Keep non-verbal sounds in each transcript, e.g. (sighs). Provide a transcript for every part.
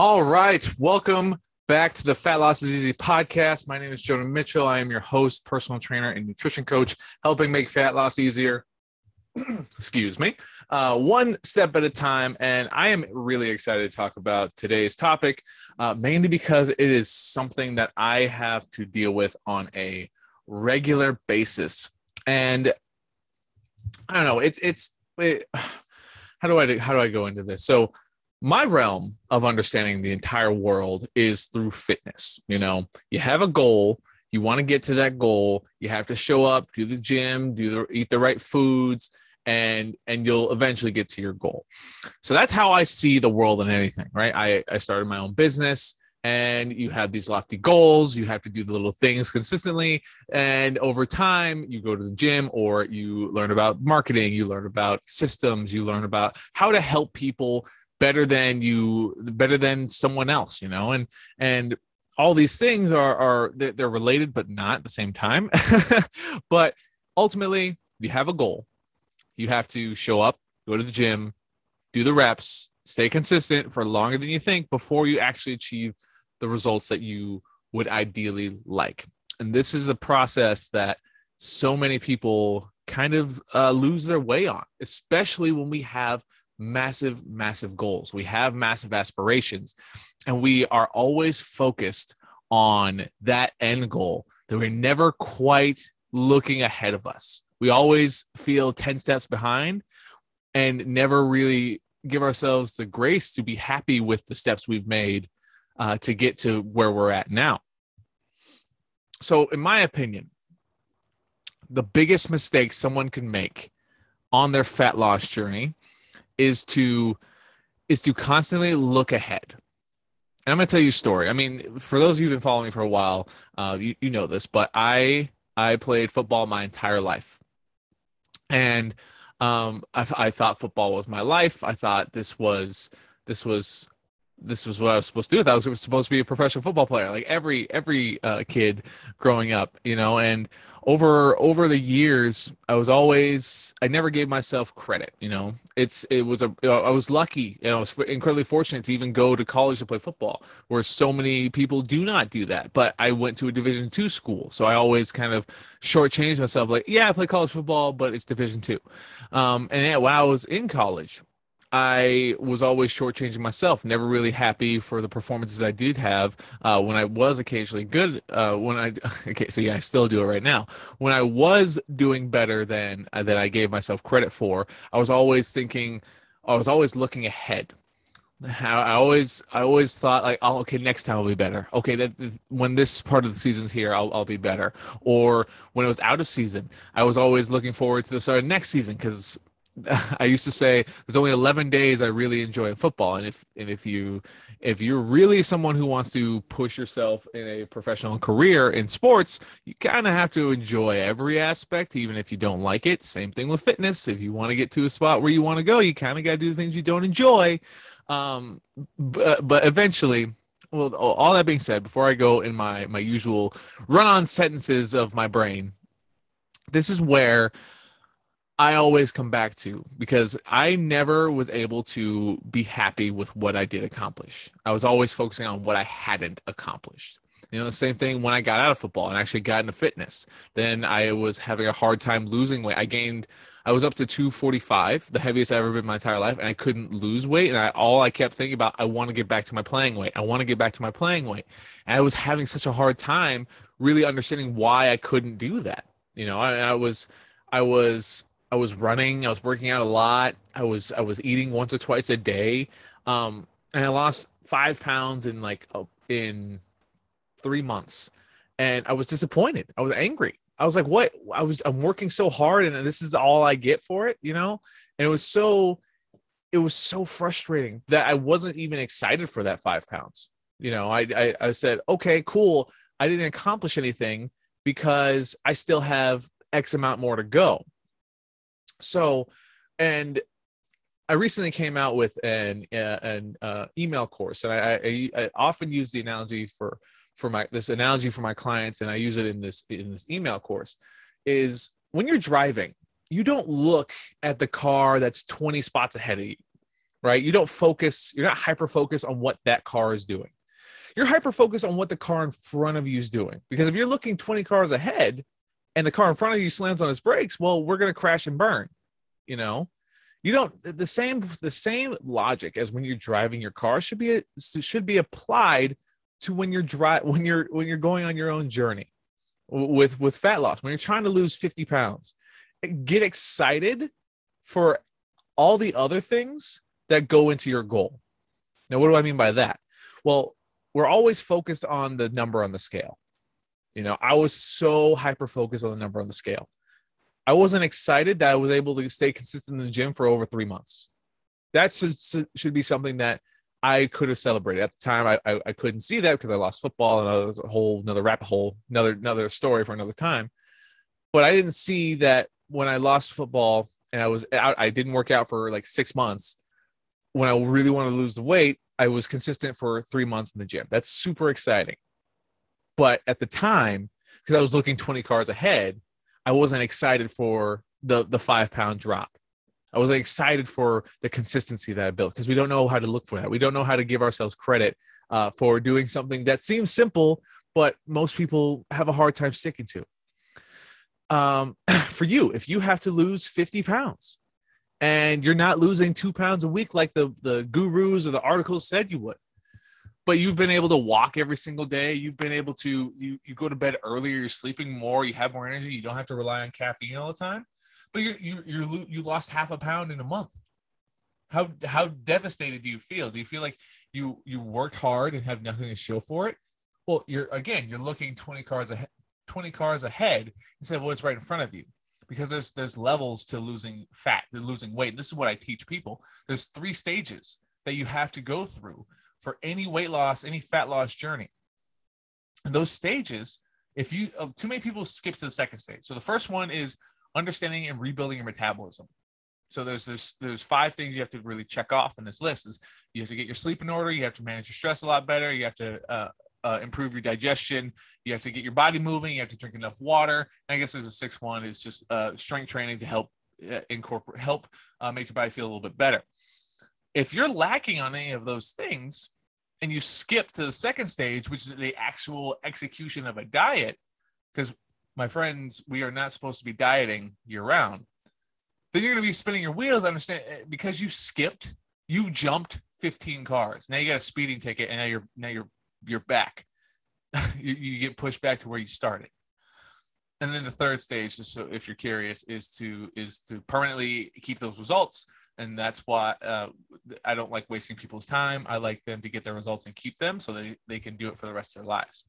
All right. Welcome back to the Fat Loss is Easy podcast. My name is Jonah Mitchell. I am your host, personal trainer, and nutrition coach, helping make fat loss easier. (clears throat) Excuse me. Uh, one step at a time. And I am really excited to talk about today's topic, uh, mainly because it is something that I have to deal with on a regular basis. And I don't know, it's, it's, it, (sighs) how do I, how do I go into this? So, my realm of understanding the entire world is through fitness. You know, you have a goal, you want to get to that goal, you have to show up, do the gym, do the eat the right foods, and and you'll eventually get to your goal. So that's how I see the world and anything, right? I, I started my own business and you have these lofty goals you have to do the little things consistently and over time you go to the gym or you learn about marketing you learn about systems you learn about how to help people better than you better than someone else you know? And and all these things are are they're related but not at the same time. (laughs) But ultimately you have a goal. You have to show up go to the gym do the reps stay consistent for longer than you think before you actually achieve the results that you would ideally like. And this is a process that so many people kind of uh, lose their way on especially when we have massive, massive goals. We have massive aspirations, and we are always focused on that end goal that we're never quite looking ahead of us. We always feel 10 steps behind and never really give ourselves the grace to be happy with the steps we've made uh, to get to where we're at now. So, in my opinion, the biggest mistake someone can make on their fat loss journey is to is to constantly look ahead. And I'm going to tell you a story. I mean, for those of you who've been following me for a while, uh, you, you know this, but I I played football my entire life, and um, I, I thought football was my life. I thought this was this was this was what I was supposed to do. I was supposed to be a professional football player, like every every uh, kid growing up, you know. And over over the years i was always i never gave myself credit you know it's it was a i was lucky know i was incredibly fortunate to even go to college to play football where so many people do not do that but i went to a division two school so i always kind of shortchanged myself like yeah i play college football but it's division two um, and yeah, when i was in college I was always shortchanging myself, never really happy for the performances I did have uh, when I was occasionally good. Uh, when I (laughs) okay, so yeah, I still do it right now. When I was doing better than uh, than I gave myself credit for, I was always thinking, I was always looking ahead. I always, I always thought like, oh, okay, next time I'll be better. Okay, that when this part of the season's here, I'll, I'll be better. Or when it was out of season, I was always looking forward to the start of next season because (laughs) I used to say there's only 11 days I really enjoy football, and if and if you if you're really someone who wants to push yourself in a professional career in sports, you kind of have to enjoy every aspect, even if you don't like it. Same thing with fitness. If you want to get to a spot where you want to go, you kind of got to do the things you don't enjoy. Um, but but eventually, well, all that being said, before I go in my my usual run-on sentences of my brain, this is where I always come back to because I never was able to be happy with what I did accomplish. I was always focusing on what I hadn't accomplished. You know, the same thing when I got out of football and actually got into fitness. Then I was having a hard time losing weight. I gained, I was up to 245, the heaviest I've ever been in my entire life, and I couldn't lose weight. And I, all I kept thinking about, I want to get back to my playing weight. I want to get back to my playing weight. And I was having such a hard time really understanding why I couldn't do that. You know, I, I was, I was I was running. I was working out a lot. I was I was eating once or twice a day, um, and I lost five pounds in like a, in three months, and I was disappointed. I was angry. I was like, "What? I was I'm working so hard, and this is all I get for it," you know. And it was so it was so frustrating that I wasn't even excited for that five pounds. You know, I I, I said, "Okay, cool. I didn't accomplish anything because I still have X amount more to go." So, and I recently came out with an uh, an uh, email course, and I, I, I, often use the analogy for for my this analogy for my clients, and I use it in this in this email course. Is when you're driving, you don't look at the car that's 20 spots ahead of you. right? You don't focus, you're not hyper focused on what that car is doing. You're hyper focused on what the car in front of you is doing. Because if you're looking 20 cars ahead and the car in front of you slams on its brakes, well, we're going to crash and burn, you know? You don't the same the same logic as when you're driving your car should be should be applied to when you're dry when you're when you're going on your own journey with with fat loss when you're trying to lose 50 pounds. Get excited for all the other things that go into your goal. Now what do i mean by that? Well we're always focused on the number on the scale you know i was so hyper focused on the number on the scale i wasn't excited that i was able to stay consistent in the gym for over three months that should be something that I could have celebrated at the time. I, I, I couldn't see that because I lost football and was a whole another rabbit hole, another another story for another time. But I didn't see that when I lost football and I was out, I didn't work out for like six months. When I really wanted to lose the weight, I was consistent for three months in the gym. That's super exciting. But at the time, because I was looking 20 cars ahead, I wasn't excited for the the five pound drop. I wasn't excited for the consistency that I built because we don't know how to look for that. We don't know how to give ourselves credit uh, for doing something that seems simple, but most people have a hard time sticking to. Um, (clears throat) for you, if you have to lose 50 pounds and you're not losing two pounds a week like the, the gurus or the articles said you would, but you've been able to walk every single day, you've been able to, you, you go to bed earlier, you're sleeping more, you have more energy, you don't have to rely on caffeine all the time but you you you you lost half a pound in a month. How how devastated do you feel? Do you feel like you you worked hard and have nothing to show for it? Well, you're again you're looking 20 cars ahead 20 cars ahead instead of what's right in front of you because there's there's levels to losing fat to losing weight and this is what i teach people there's three stages that you have to go through for any weight loss any fat loss journey and those stages if you uh, too many people skip to the second stage so the first one is understanding and rebuilding your metabolism. So there's there's there's five things you have to really check off in this list. Is you have to get your sleep in order, you have to manage your stress a lot better, you have to uh, uh, improve your digestion, you have to get your body moving, you have to drink enough water. And I guess there's a sixth one is just uh, strength training to help uh, incorporate help uh, make your body feel a little bit better. If you're lacking on any of those things, and you skip to the second stage, which is the actual execution of a diet, because my friends, we are not supposed to be dieting year round. Then you're going to be spinning your wheels. Understand eh, because you skipped, you jumped 15 cars. Now you got a speeding ticket, and now you're now you're you're back. (laughs) you, you get pushed back to where you started. And then the third stage, just so if you're curious, is to is to permanently keep those results and that's why uh, I don't like wasting people's time. I like them to get their results and keep them so they, they can do it for the rest of their lives.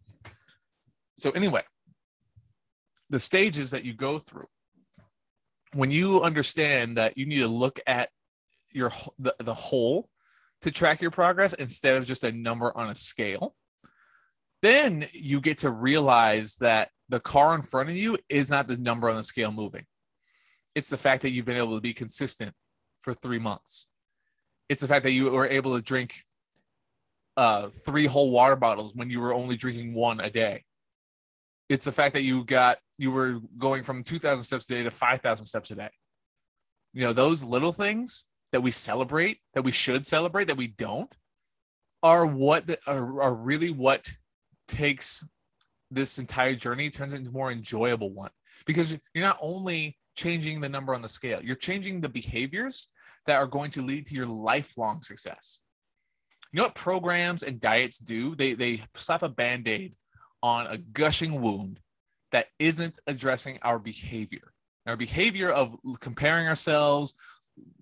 So anyway, the stages that you go through when you understand that you need to look at your the, the whole to track your progress instead of just a number on a scale then you get to realize that the car in front of you is not the number on the scale moving it's the fact that you've been able to be consistent for three months. It's the fact that you were able to drink uh, three whole water bottles when you were only drinking one a day. It's the fact that you got you were going from 2000 steps a day to 5000 steps a day. You know those little things that we celebrate that we should celebrate that we don't are what are, are really what takes this entire journey turns into a more enjoyable one. Because you're not only changing the number on the scale you're changing the behaviors that are going to lead to your lifelong success you know what programs and diets do they they slap a band-aid on a gushing wound that isn't addressing our behavior. Our behavior of comparing ourselves,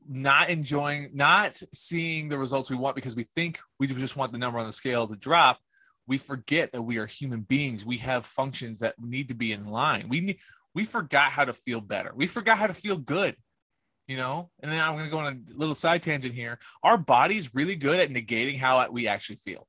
not enjoying, not seeing the results we want because we think we just want the number on the scale to drop. We forget that we are human beings. We have functions that need to be in line. We need, we forgot how to feel better. We forgot how to feel good. You know, and then I'm going to go on a little side tangent here. Our body's really good at negating how we actually feel.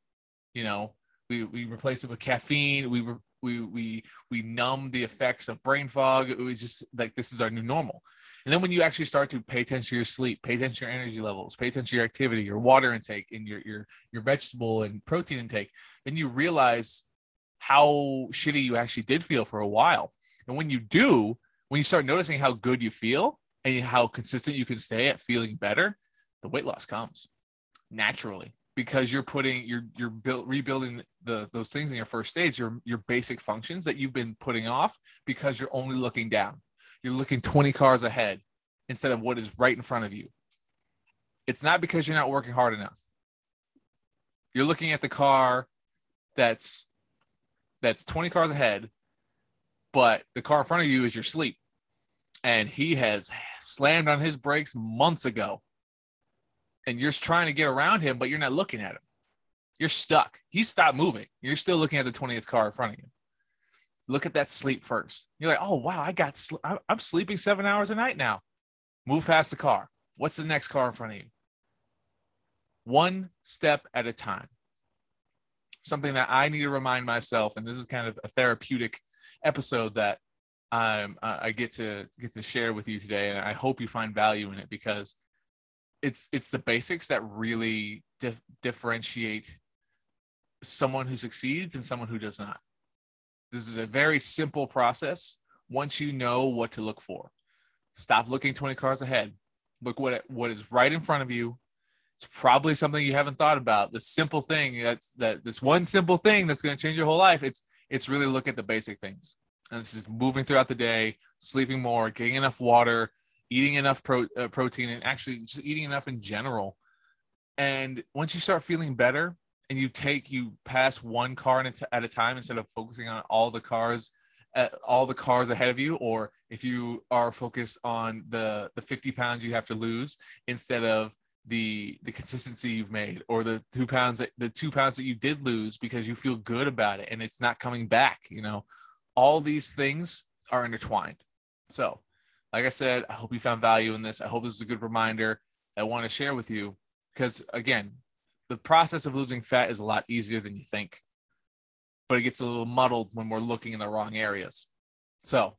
You know, we we replace it with caffeine. We we we we numb the effects of brain fog. It was just like this is our new normal. And then when you actually start to pay attention to your sleep, pay attention to your energy levels, pay attention to your activity, your water intake, and your your your vegetable and protein intake, then you realize how shitty you actually did feel for a while. And when you do, when you start noticing how good you feel and how consistent you can stay at feeling better, the weight loss comes naturally because you're putting you're you're build, rebuilding the those things in your first stage your your basic functions that you've been putting off because you're only looking down. You're looking 20 cars ahead instead of what is right in front of you. It's not because you're not working hard enough. You're looking at the car that's that's 20 cars ahead but the car in front of you is your sleep and he has slammed on his brakes months ago and you're trying to get around him, but you're not looking at him. You're stuck. He stopped moving. You're still looking at the 20th car in front of you. Look at that sleep first. You're like, oh, wow, I got, sl- I'm sleeping seven hours a night now. Move past the car. What's the next car in front of you? One step at a time. Something that I need to remind myself, and this is kind of a therapeutic episode that um, I get to get to share with you today, and I hope you find value in it because it's it's the basics that really dif- differentiate someone who succeeds and someone who does not. This is a very simple process once you know what to look for. Stop looking 20 cars ahead. Look what what is right in front of you. It's probably something you haven't thought about. The simple thing that's that this one simple thing that's going to change your whole life. It's it's really look at the basic things. And this is moving throughout the day, sleeping more, getting enough water, eating enough pro, uh, protein and actually just eating enough in general. And once you start feeling better and you take, you pass one car at a time instead of focusing on all the cars, uh, all the cars ahead of you, or if you are focused on the, the 50 pounds you have to lose instead of the the consistency you've made or the two pounds that the two pounds that you did lose because you feel good about it and it's not coming back you know all these things are intertwined so like I said, I hope you found value in this. I hope this is a good reminder I want to share with you because, again, the process of losing fat is a lot easier than you think, but it gets a little muddled when we're looking in the wrong areas. So,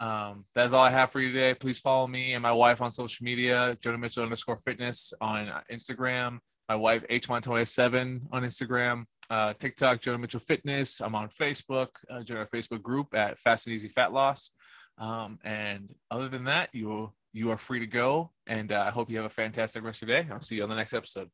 um, that's all I have for you today. Please follow me and my wife on social media, Jonah Mitchell underscore fitness on Instagram. My wife, H Montoya7 on Instagram. Uh, TikTok, Jonah Mitchell Fitness. I'm on Facebook, uh, join our Facebook group at Fast and Easy Fat Loss. Um, and other than that, you you are free to go. And uh, I hope you have a fantastic rest of your day. I'll see you on the next episode.